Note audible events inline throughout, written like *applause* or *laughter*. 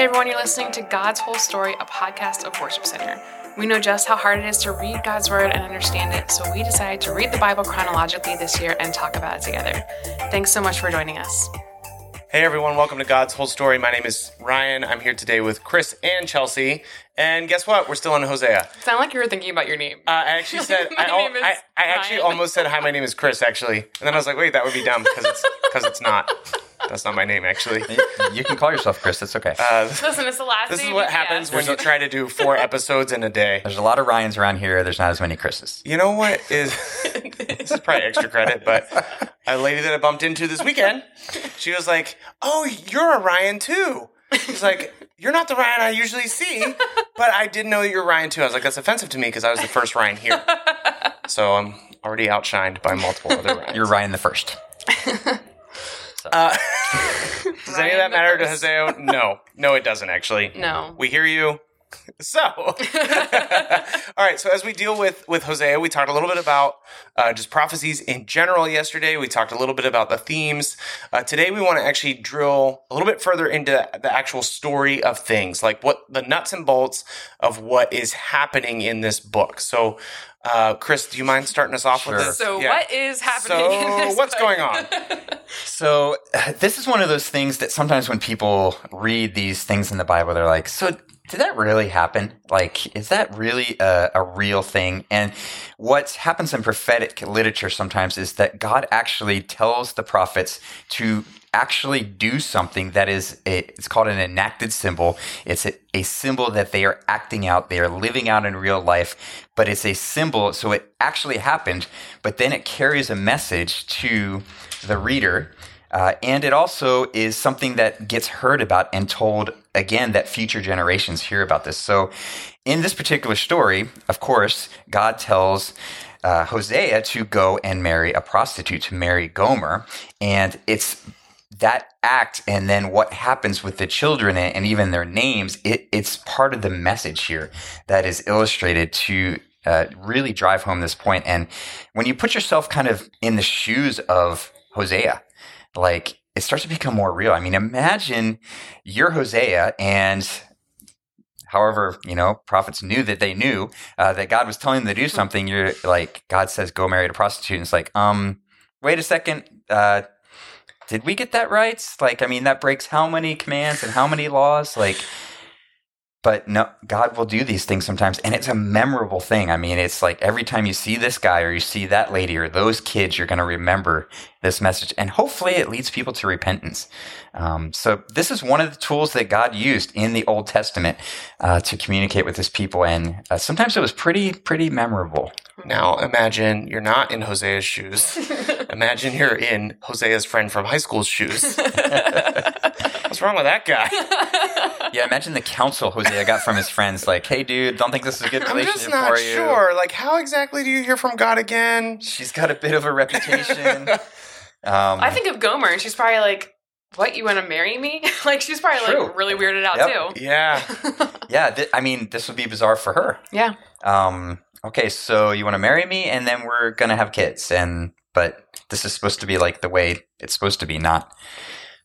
Hey everyone, you're listening to God's Whole Story, a podcast of Worship Center. We know just how hard it is to read God's Word and understand it, so we decided to read the Bible chronologically this year and talk about it together. Thanks so much for joining us. Hey everyone, welcome to God's Whole Story. My name is Ryan. I'm here today with Chris and Chelsea. And guess what? We're still in Hosea. Sound like you were thinking about your name. Uh, I actually said *laughs* My I, name is I, I actually Ryan. almost said hi. My name is Chris actually, and then I was like, wait, that would be dumb because it's because it's not. That's not my name actually. *laughs* You can call yourself Chris. That's okay. Uh, *laughs* Listen, it's the last this is name what you happens get. when you try to do four *laughs* episodes in a day. There's a lot of Ryans around here. There's not as many Chris's. You know what is this is probably extra credit, but a lady that I bumped into this weekend, she was like, "Oh, you're a Ryan too." She's like, "You're not the Ryan I usually see, but I didn't know that you're Ryan too." I was like, "That's offensive to me because I was the first Ryan here." So I'm already outshined by multiple other Ryans. You're Ryan the first. Uh, *laughs* does any of that matter to. Hosea? No, no, it doesn't actually. No. We hear you. So, *laughs* all right. So as we deal with with Hosea, we talked a little bit about uh, just prophecies in general yesterday. We talked a little bit about the themes. Uh, today, we want to actually drill a little bit further into the actual story of things, like what the nuts and bolts of what is happening in this book. So, uh, Chris, do you mind starting us off Sure. with this? So, Yeah. what is happening in So, this what's book? going on? *laughs* So this is one of those things that sometimes when people read these things in the Bible, they're like, "So did that really happen? Like, is that really a, a real thing?" And what happens in prophetic literature sometimes is that God actually tells the prophets to actually do something that is a, it's called an enacted symbol it's a, a symbol that they are acting out they are living out in real life but it's a symbol so it actually happened but then it carries a message to the reader uh, and it also is something that gets heard about and told again that future generations hear about this so in this particular story of course god tells uh, Hosea to go and marry a prostitute, to marry Gomer. And it's that act and then what happens with the children and even their names, it, it's part of the message here that is illustrated to uh, really drive home this point. And when you put yourself kind of in the shoes of Hosea, like it starts to become more real. I mean, imagine you're Hosea and however, you know, prophets knew that they knew uh, that God was telling them to do something. You're like, God says, go marry a prostitute. And it's like, um, wait a second. Uh, did we get that right? Like, I mean, that breaks how many commands and how many laws? Like, but no, God will do these things sometimes, and it's a memorable thing. I mean, it's like every time you see this guy or you see that lady or those kids, you're going to remember this message, and hopefully, it leads people to repentance. Um, so, this is one of the tools that God used in the Old Testament uh, to communicate with His people, and uh, sometimes it was pretty, pretty memorable. Now imagine you're not in Hosea's shoes. *laughs* imagine you're in Hosea's friend from high school's shoes. *laughs* What's wrong with that guy? *laughs* Yeah, imagine the counsel Hosea got from his friends, like, "Hey, dude, don't think this is a good relationship I'm just not for you." sure. Like, how exactly do you hear from God again? She's got a bit of a reputation. *laughs* Um, I think of Gomer, and she's probably like, "What? You want to marry me?" *laughs* like she's probably True. like really weirded out Yep. too. Yeah. yeah, th- I mean, this would be bizarre for her. Yeah. Um, okay, so you want to marry me, and then we're gonna have kids, and but this is supposed to be like the way it's supposed to be, not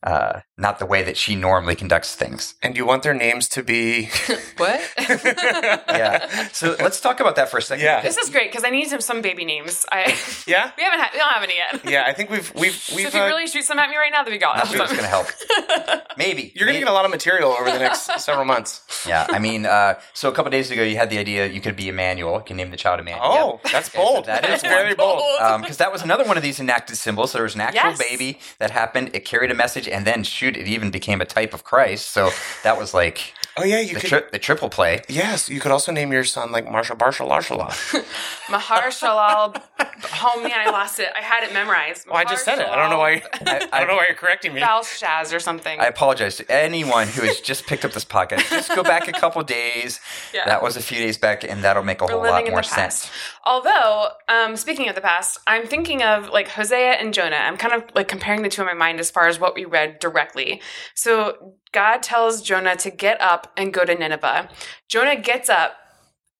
uh, not the way that she normally conducts things. And you want their names to be. *laughs* What? *laughs* Yeah. So let's talk about that for a second. Yeah. This is great because I need some some baby names. I *laughs* Yeah? we haven't had we don't have any yet. Yeah, I think we've we've So we've. if you uh, really shoot some at me right now, that'd be Not awesome. sure it's gonna help. Maybe you're gonna get a lot of material over the next several months. Yeah, I mean, uh, so a couple days ago, you had the idea you could be Emmanuel. You can name the child Emmanuel. Oh, that's Okay, so bold. that that is is very bold. because that was another one of these enacted symbols. So There was an actual Yes. baby that happened. It carried a message, and then shoot, it even became a type of Christ. So that was like Oh yeah, you the, could. tri- the triple play. yes, you could also name your son like Marshall Barshall Larshala. *laughs* Mahar Shalal. Oh man, I lost it. I had it memorized. Well, I just said it. I don't know why. I, *laughs* I don't know why you're correcting me. Shaz or something. I apologize to anyone who has just picked up this podcast. Just go back a couple days. Yeah. That was a few days back, and that'll make a We're whole lot more sense. Although, um, speaking of the past, I'm thinking of like Hosea and Jonah. I'm kind of like comparing the two in my mind as far as what we read directly. So God tells Jonah to get up and go to Nineveh. Jonah gets up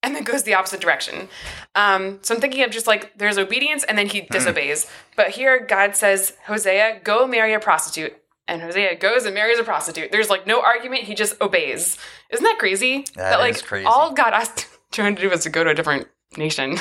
and then goes the opposite direction. Um, so I'm thinking of just like there's obedience and then he disobeys. But here God says, Hosea, go marry a prostitute. And Hosea goes and marries a prostitute. There's like no argument. He just obeys. Isn't that crazy? That like is crazy. all God asked *laughs* Jonah to do was to go to a different nation,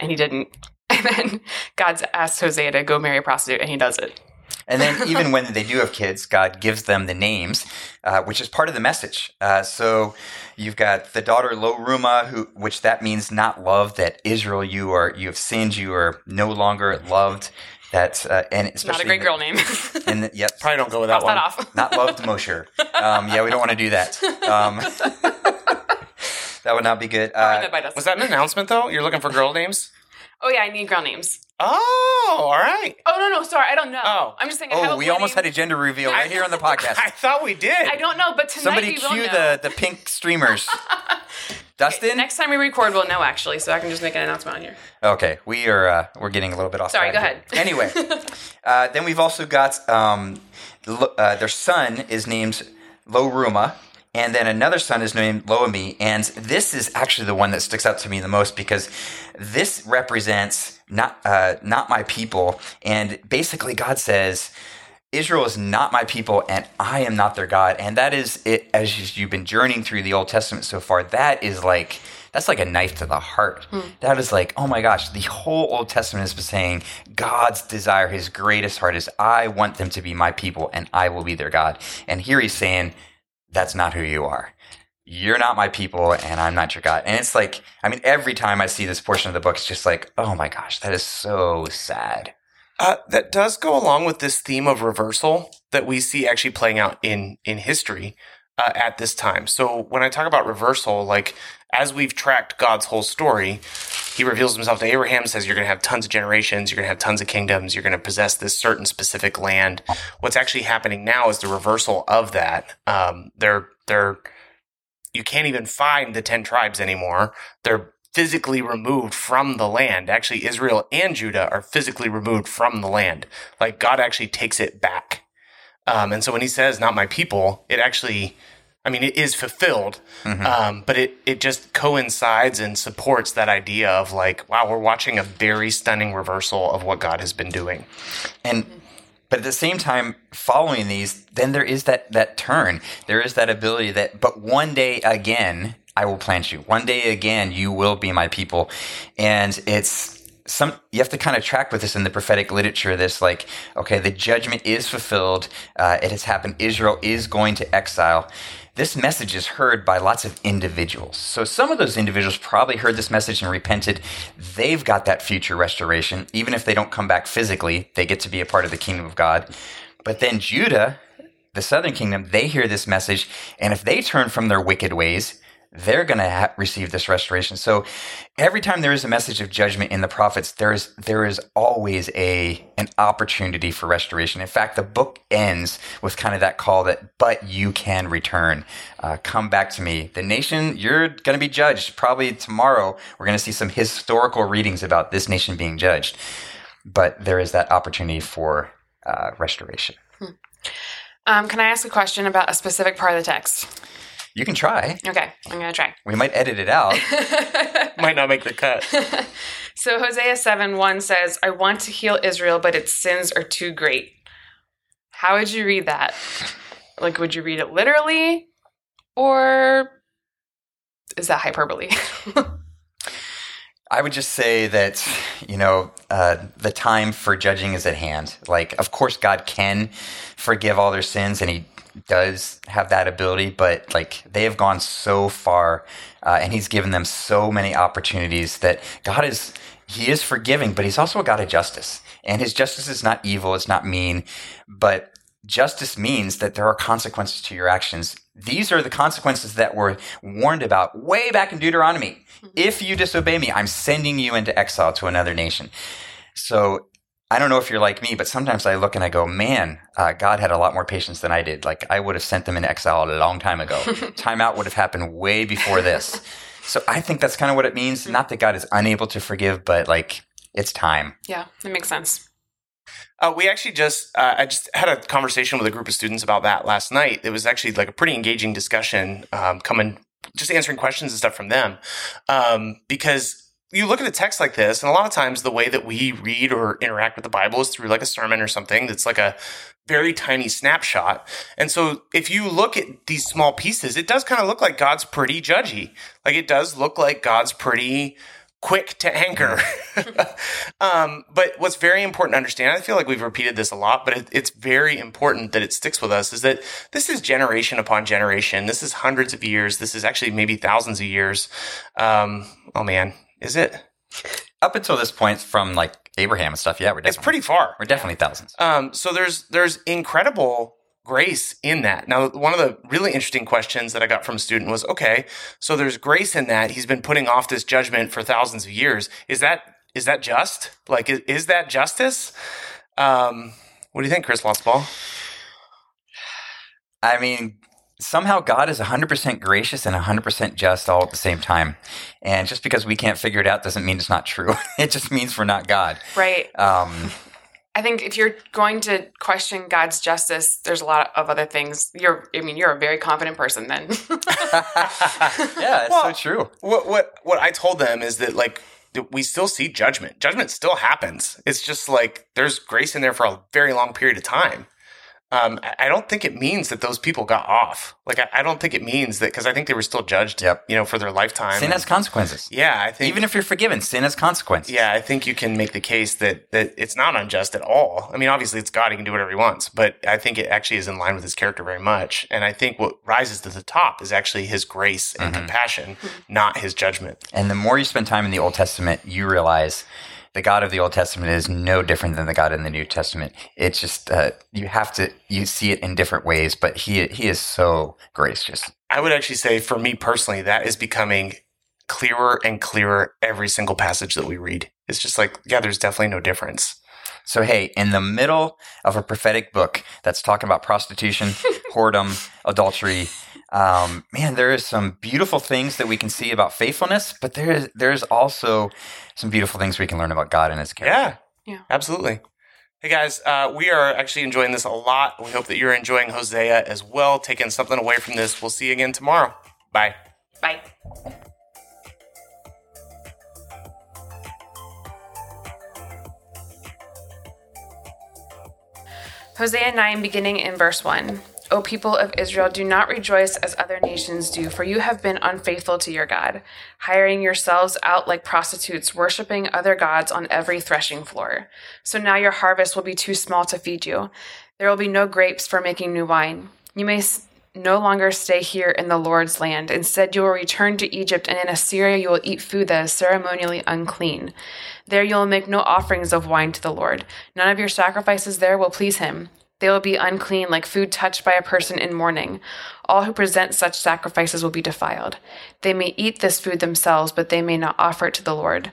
and he didn't. *laughs* And then God's asked Hosea to go marry a prostitute, and he does it. And then *laughs* even when they do have kids, God gives them the names, uh, which is part of the message. Uh, so you've got the daughter Lo-Ruma, who, which that means not loved. That Israel, you are you have sinned. You are no longer loved. That uh, and especially Not a great the- girl name. *laughs* and the, yep, Probably don't go with that one. that off. not loved Mosher. Um, yeah, we don't want to do that. Um, *laughs* that would not be good. Uh, that by us. Was that an announcement though? You're looking for girl names? Oh yeah, I need girl names. Oh, all right. Oh no, no, sorry, I don't know. Oh. I'm just saying. I have oh, we almost had a gender reveal right here on the *laughs* podcast. I thought we did. I don't know, but tonight Somebody we will cue know. the the pink streamers. *laughs* Dustin. Next time we record, we'll know actually, so I can just make an announcement on here. Okay, we are uh, we're getting a little bit off. Sorry, track go here. ahead. *laughs* Anyway, uh, then we've also got um, uh, their son is named Lo-Ruma, and then another son is named Lo-Ammi, and this is actually the one that sticks out to me the most because this represents not uh, not my people, and basically God says. Israel is not my people and I am not their God. And that is it as you've been journeying through the Old Testament so far, that is like that's like a knife to the heart. That is like, oh my gosh, the whole Old Testament has been saying God's desire, his greatest heart is I want them to be my people and I will be their God. And here he's saying, that's not who you are. You're not my people and I'm not your God. And it's like, I mean, every time I see this portion of the book, it's just like, oh my gosh, that is so sad. Uh, that does go along with this theme of reversal that we see actually playing out in in history uh, at this time. So when I talk about reversal, like as we've tracked God's whole story, He reveals Himself to Abraham, says you're going to have tons of generations, you're going to have tons of kingdoms, you're going to possess this certain specific land. What's actually happening now is the reversal of that. Um, they're they're you can't even find the ten tribes anymore. They're physically removed from the land. Actually, Israel and Judah are physically removed from the land. Like God actually takes it back. Um, and so when he says, not my people, it actually, I mean, it is fulfilled. Um, but it, it just coincides and supports that idea of like, wow, we're watching a very stunning reversal of what God has been doing. and but at the same time following these then there is that that turn there is that ability that but one day again i will plant you one day again you will be my people and it's some you have to kind of track with this in the prophetic literature this like okay the judgment is fulfilled uh, it has happened israel is going to exile this message is heard by lots of individuals. So some of those individuals probably heard this message and repented. They've got that future restoration. Even if they don't come back physically, they get to be a part of the kingdom of God. But then Judah, the southern kingdom, they hear this message. And if they turn from their wicked ways, they're going to ha- receive this restoration. So every time there is a message of judgment in the prophets, there is there is always a an opportunity for restoration. In fact, the book ends with kind of that call that, "But you can return, uh, come back to me." The nation you're going to be judged. Probably tomorrow, we're going to see some historical readings about this nation being judged. But there is that opportunity for uh, restoration. Um, can I ask a question about a specific part of the text? You can try. Okay, I'm gonna try. We might edit it out. *laughs* Might not make the cut. *laughs* So Hosea 7 1 says, I want to heal Israel, but its sins are too great. How would you read that? Like, would you read it literally? Or is that hyperbole? *laughs* I would just say that, you know, uh, the time for judging is at hand. Like, of course, God can forgive all their sins, and He does have that ability, but like, they have gone so far, uh, and He's given them so many opportunities that God is, He is forgiving, but He's also a God of justice. And His justice is not evil, it's not mean, but justice means that there are consequences to your actions. These are the consequences that were warned about way back in Deuteronomy. If you disobey me, I'm sending you into exile to another nation. So I don't know if you're like me, but sometimes I look and I go, man, uh, God had a lot more patience than I did. Like I would have sent them into exile a long time ago. *laughs* Timeout would have happened way before this. So I think that's kind of what it means. Not that God is unable to forgive, but like it's time. yeah, that makes sense. Uh, we actually just, uh, I just had a conversation with a group of students about that last night. It was actually like a pretty engaging discussion, um, coming, just answering questions and stuff from them. Um, because, you look at a text like this, and a lot of times the way that we read or interact with the Bible is through like a sermon or something that's like a very tiny snapshot. And so if you look at these small pieces, it does kind of look like God's pretty judgy. Like it does look like God's pretty quick to anger. *laughs* um, but what's very important to understand, I feel like we've repeated this a lot, but it, it's very important that it sticks with us is that this is generation upon generation. This is hundreds of years. This is actually maybe thousands of years. Um, oh man, is it? Up until this point, from like Abraham and stuff, yeah, we're It's pretty far. we're definitely thousands. Um, so there's there's incredible grace in that. Now, one of the really interesting questions that I got from a student was, okay, so there's grace in that. He's been putting off this judgment for thousands of years. Is that is that just? Like, is, is that justice? Um, what do you think, Chris Lotsball? I mean, somehow God is 100% gracious and 100% just all at the same time. And just because we can't figure it out doesn't mean it's not true. *laughs* it just means we're not God. Right. Um, I think if you're going to question God's justice, there's a lot of other things. You're, I mean, you're a very confident person then. *laughs* *laughs* yeah, it's Well, so true. What what what I told them is that like we still see judgment. Judgment still happens. It's just like there's grace in there for a very long period of time. Um, I don't think it means that those people got off. Like I, I don't think it means that because I think they were still judged. Yep. You know, for their lifetime. Sin has consequences. yeah, I think Even if you're forgiven, sin has consequences. yeah, I think you can make the case that that it's not unjust at all. I mean, obviously it's God; he can do whatever he wants, but I think it actually is in line with his character very much. And I think what rises to the top is actually his grace and compassion, not his judgment. And the more you spend time in the Old Testament, you realize the God of the Old Testament is no different than the God in the New Testament. It's just uh, you have to you see it in different ways, but he he is so gracious. I would actually say, for me personally, that is becoming clearer and clearer every single passage that we read. It's just like, yeah, there's definitely no difference. So hey, in the middle of a prophetic book that's talking about prostitution, whoredom, *laughs* adultery, um, man, there is some beautiful things that we can see about faithfulness, but there is there's also some beautiful things we can learn about God and His character. Yeah. Yeah. Absolutely. Hey guys, uh, we are actually enjoying this a lot. We hope that you're enjoying Hosea as well, taking something away from this. We'll see you again tomorrow. Bye. Bye. Hosea 9, beginning in verse 1. O people of Israel, do not rejoice as other nations do, for you have been unfaithful to your God, hiring yourselves out like prostitutes, worshiping other gods on every threshing floor. So now your harvest will be too small to feed you. There will be no grapes for making new wine. You may no longer stay here in the Lord's land. Instead, you will return to Egypt, and in Assyria you will eat food that is ceremonially unclean. There you will make no offerings of wine to the Lord. None of your sacrifices there will please him. They will be unclean, like food touched by a person in mourning. All who present such sacrifices will be defiled. They may eat this food themselves, but they may not offer it to the Lord.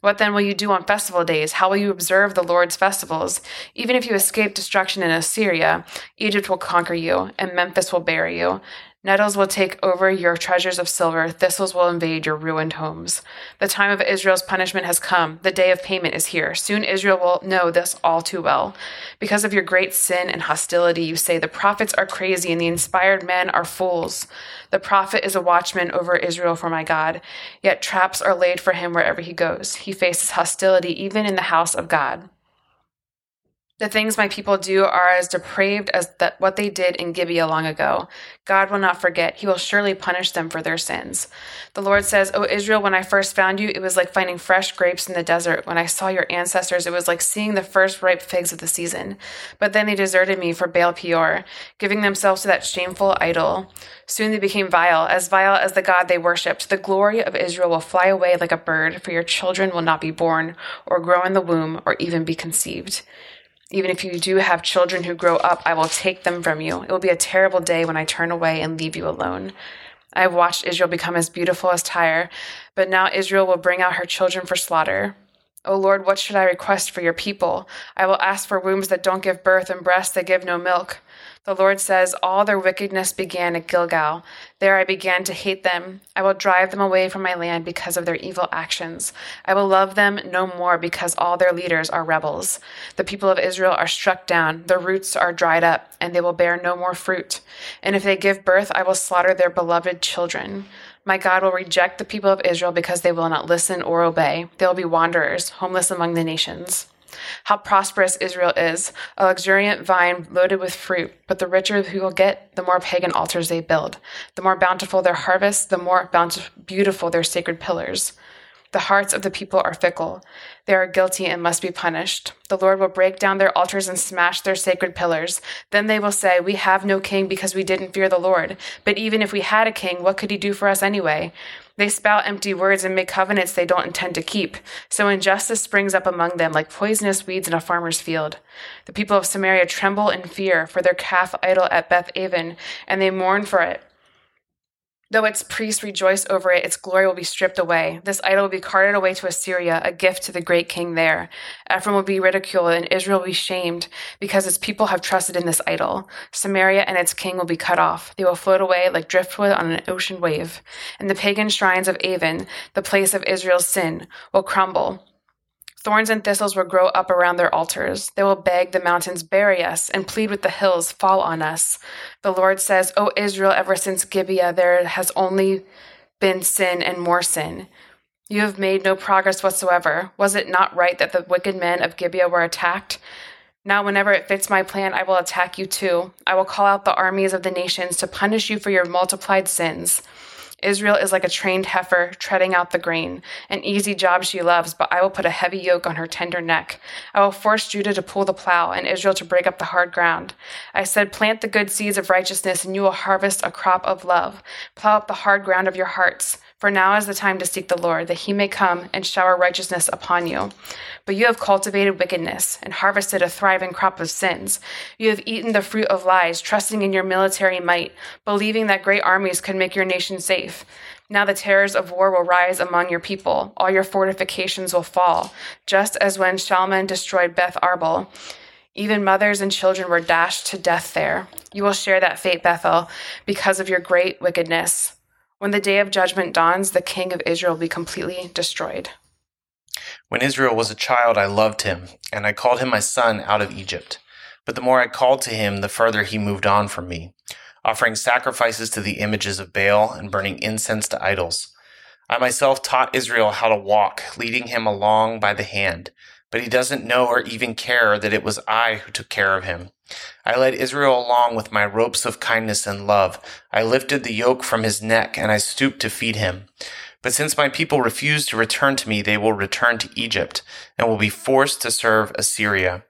What then will you do on festival days? How will you observe the Lord's festivals? Even if you escape destruction in Assyria, Egypt will conquer you, and Memphis will bury you. Nettles will take over your treasures of silver, thistles will invade your ruined homes. The time of Israel's punishment has come, the day of payment is here. Soon Israel will know this all too well. Because of your great sin and hostility, you say the prophets are crazy and the inspired men are fools. The prophet is a watchman over Israel for my God, yet traps are laid for him wherever he goes. He faces hostility even in the house of God. The things my people do are as depraved as that what they did in Gibeah long ago. God will not forget. He will surely punish them for their sins. The Lord says, O Israel, when I first found you, it was like finding fresh grapes in the desert. When I saw your ancestors, it was like seeing the first ripe figs of the season. But then they deserted me for Baal Peor, giving themselves to that shameful idol. Soon they became vile, as vile as the God they worshipped. The glory of Israel will fly away like a bird, for your children will not be born, or grow in the womb, or even be conceived. Even if you do have children who grow up, I will take them from you. It will be a terrible day when I turn away and leave you alone. I have watched Israel become as beautiful as Tyre, but now Israel will bring out her children for slaughter. O Lord, what should I request for your people? I will ask for wombs that don't give birth and breasts that give no milk. The Lord says, All their wickedness began at Gilgal. There I began to hate them. I will drive them away from my land because of their evil actions. I will love them no more because all their leaders are rebels. The people of Israel are struck down, their roots are dried up, and they will bear no more fruit. And if they give birth, I will slaughter their beloved children. My God will reject the people of Israel because they will not listen or obey. They will be wanderers, homeless among the nations. How prosperous Israel is, a luxuriant vine loaded with fruit. But the richer who will get, the more pagan altars they build. The more bountiful their harvest, the more bountif- beautiful their sacred pillars. The hearts of the people are fickle. They are guilty and must be punished. The Lord will break down their altars and smash their sacred pillars. Then they will say, We have no king because we didn't fear the Lord. But even if we had a king, what could he do for us anyway? They spout empty words and make covenants they don't intend to keep. So injustice springs up among them like poisonous weeds in a farmer's field. The people of Samaria tremble in fear for their calf idol at Beth Aven, and they mourn for it. Though its priests rejoice over it, its glory will be stripped away. This idol will be carted away to Assyria, a gift to the great king there. Ephraim will be ridiculed, and Israel will be shamed, because its people have trusted in this idol. Samaria and its king will be cut off. They will float away like driftwood on an ocean wave. And the pagan shrines of Aven, the place of Israel's sin, will crumble. Thorns and thistles will grow up around their altars. They will beg the mountains, bury us, and plead with the hills, fall on us. The Lord says, O Israel, ever since Gibeah, there has only been sin and more sin. You have made no progress whatsoever. Was it not right that the wicked men of Gibeah were attacked? Now, whenever it fits my plan, I will attack you too. I will call out the armies of the nations to punish you for your multiplied sins. Israel is like a trained heifer treading out the grain, an easy job she loves, but I will put a heavy yoke on her tender neck. I will force Judah to pull the plow and Israel to break up the hard ground. I said, Plant the good seeds of righteousness, and you will harvest a crop of love. Plow up the hard ground of your hearts. For now is the time to seek the Lord, that he may come and shower righteousness upon you. But you have cultivated wickedness and harvested a thriving crop of sins. You have eaten the fruit of lies, trusting in your military might, believing that great armies could make your nation safe. Now the terrors of war will rise among your people. All your fortifications will fall, just as when Shalman destroyed Beth Arbel. Even mothers and children were dashed to death there. You will share that fate, Bethel, because of your great wickedness. When the day of judgment dawns, the king of Israel will be completely destroyed. When Israel was a child, I loved him, and I called him my son out of Egypt. But the more I called to him, the further he moved on from me, offering sacrifices to the images of Baal and burning incense to idols. I myself taught Israel how to walk, leading him along by the hand, but he doesn't know or even care that it was I who took care of him. I led Israel along with my ropes of kindness and love. I lifted the yoke from his neck and I stooped to feed him. But since my people refuse to return to me, they will return to Egypt and will be forced to serve Assyria.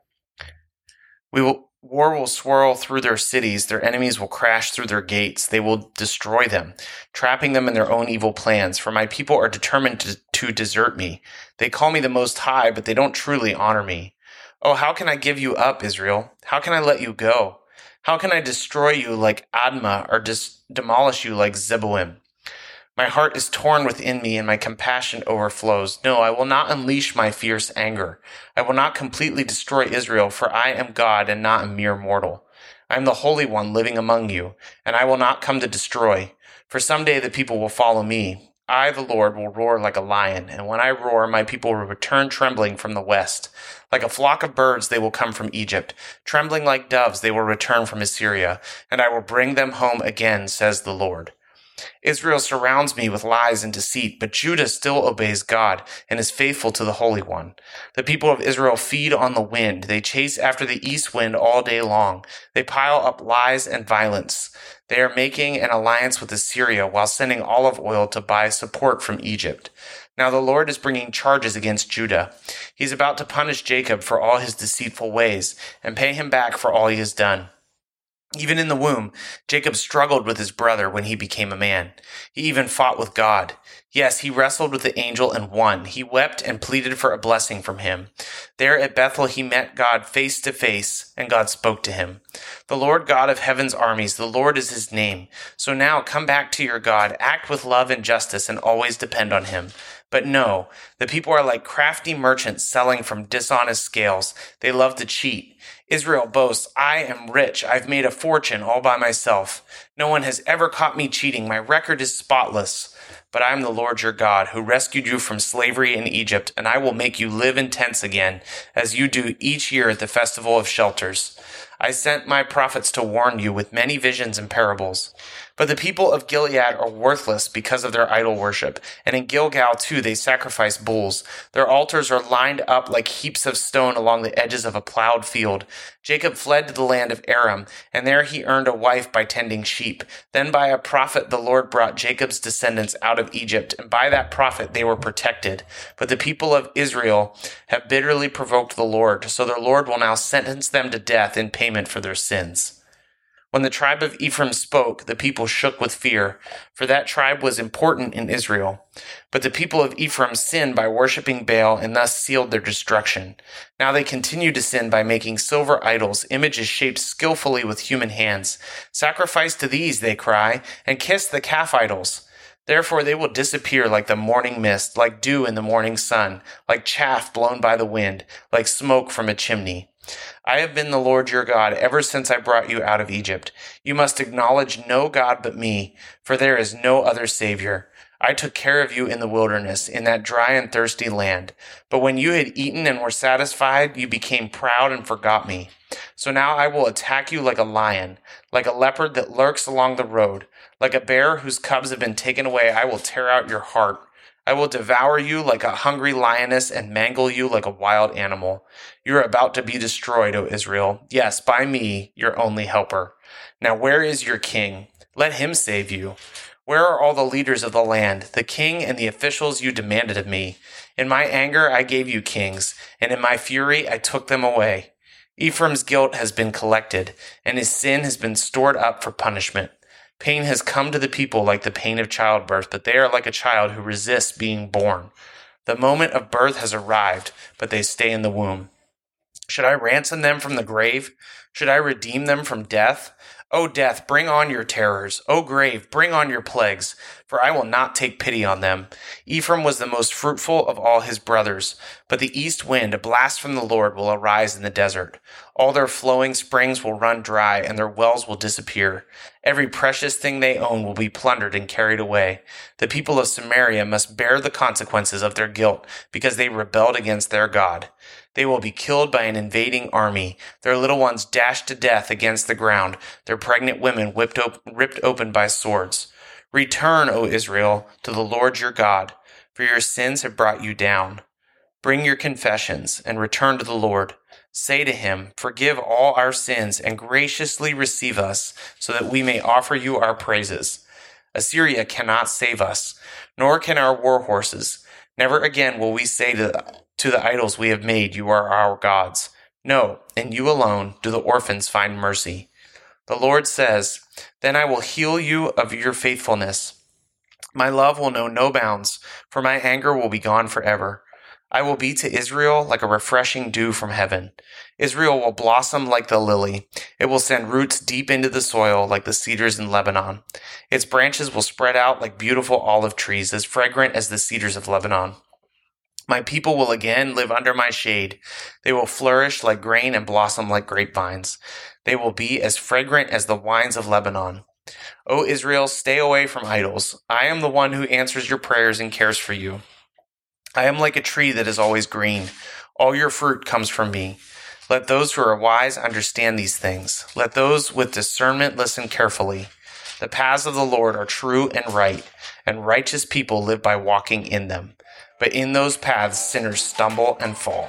We will, war will swirl through their cities. Their enemies will crash through their gates. They will destroy them, trapping them in their own evil plans. For my people are determined to, to desert me. They call me the Most High, but they don't truly honor me. Oh, how can I give you up, Israel? How can I let you go? How can I destroy you like Admah or dis- demolish you like Zeboim? My heart is torn within me and my compassion overflows. No, I will not unleash my fierce anger. I will not completely destroy Israel, for I am God and not a mere mortal. I am the Holy One living among you, and I will not come to destroy. For someday the people will follow me. I, the Lord, will roar like a lion, and when I roar, my people will return trembling from the west. Like a flock of birds, they will come from Egypt. Trembling like doves, they will return from Assyria, and I will bring them home again, says the Lord. Israel surrounds me with lies and deceit, but Judah still obeys God and is faithful to the Holy One. The people of Israel feed on the wind. They chase after the east wind all day long. They pile up lies and violence. They are making an alliance with Assyria while sending olive oil to buy support from Egypt. Now the Lord is bringing charges against Judah. He is about to punish Jacob for all his deceitful ways and pay him back for all he has done. Even in the womb, Jacob struggled with his brother when he became a man. He even fought with God. Yes, he wrestled with the angel and won. He wept and pleaded for a blessing from him. There at Bethel, he met God face to face, and God spoke to him. The Lord God of heaven's armies, the Lord is his name. So now come back to your God, act with love and justice, and always depend on him. But no, the people are like crafty merchants selling from dishonest scales. They love to cheat. Israel boasts, I am rich. I've made a fortune all by myself. No one has ever caught me cheating. My record is spotless. But I am the Lord your God, who rescued you from slavery in Egypt, and I will make you live in tents again, as you do each year at the festival of shelters. I sent my prophets to warn you with many visions and parables. But the people of Gilead are worthless because of their idol worship. And in Gilgal, too, they sacrifice bulls. Their altars are lined up like heaps of stone along the edges of a plowed field. Jacob fled to the land of Aram, and there he earned a wife by tending sheep. Then by a prophet, the Lord brought Jacob's descendants out of Egypt, and by that prophet they were protected. But the people of Israel have bitterly provoked the Lord, so the Lord will now sentence them to death in payment for their sins. When the tribe of Ephraim spoke, the people shook with fear, for that tribe was important in Israel. But the people of Ephraim sinned by worshipping Baal and thus sealed their destruction. Now they continue to sin by making silver idols, images shaped skillfully with human hands. Sacrifice to these, they cry, and kiss the calf idols. Therefore they will disappear like the morning mist, like dew in the morning sun, like chaff blown by the wind, like smoke from a chimney. I have been the Lord your God ever since I brought you out of Egypt. You must acknowledge no God but me, for there is no other Savior. I took care of you in the wilderness, in that dry and thirsty land. But when you had eaten and were satisfied, you became proud and forgot me. So now I will attack you like a lion, like a leopard that lurks along the road, like a bear whose cubs have been taken away. I will tear out your heart. I will devour you like a hungry lioness and mangle you like a wild animal. You are about to be destroyed, O Israel. Yes, by me, your only helper. Now where is your king? Let him save you. Where are all the leaders of the land, the king and the officials you demanded of me? In my anger I gave you kings, and in my fury I took them away. Ephraim's guilt has been collected, and his sin has been stored up for punishment. Pain has come to the people like the pain of childbirth, but they are like a child who resists being born. The moment of birth has arrived, but they stay in the womb. Should I ransom them from the grave? Should I redeem them from death? O death, bring on your terrors. O grave, bring on your plagues, for I will not take pity on them. Ephraim was the most fruitful of all his brothers, but the east wind, a blast from the Lord, will arise in the desert. All their flowing springs will run dry, and their wells will disappear. Every precious thing they own will be plundered and carried away. The people of Samaria must bear the consequences of their guilt, because they rebelled against their God. They will be killed by an invading army, their little ones dashed to death against the ground, their pregnant women whipped op- ripped open by swords. Return, O Israel, to the Lord your God, for your sins have brought you down. Bring your confessions and return to the Lord. Say to him, Forgive all our sins and graciously receive us, so that we may offer you our praises. Assyria cannot save us, nor can our war horses. Never again will we say to to the idols we have made, You are our gods. No, in you alone do the orphans find mercy. The Lord says, Then I will heal you of your faithfulness. My love will know no bounds, for my anger will be gone forever. I will be to Israel like a refreshing dew from heaven. Israel will blossom like the lily. It will send roots deep into the soil like the cedars in Lebanon. Its branches will spread out like beautiful olive trees, as fragrant as the cedars of Lebanon. My people will again live under my shade. They will flourish like grain and blossom like grapevines. They will be as fragrant as the wines of Lebanon. O Israel, stay away from idols. I am the one who answers your prayers and cares for you. I am like a tree that is always green. All your fruit comes from me. Let those who are wise understand these things. Let those with discernment listen carefully. The paths of the Lord are true and right, and righteous people live by walking in them but in those paths, sinners stumble and fall.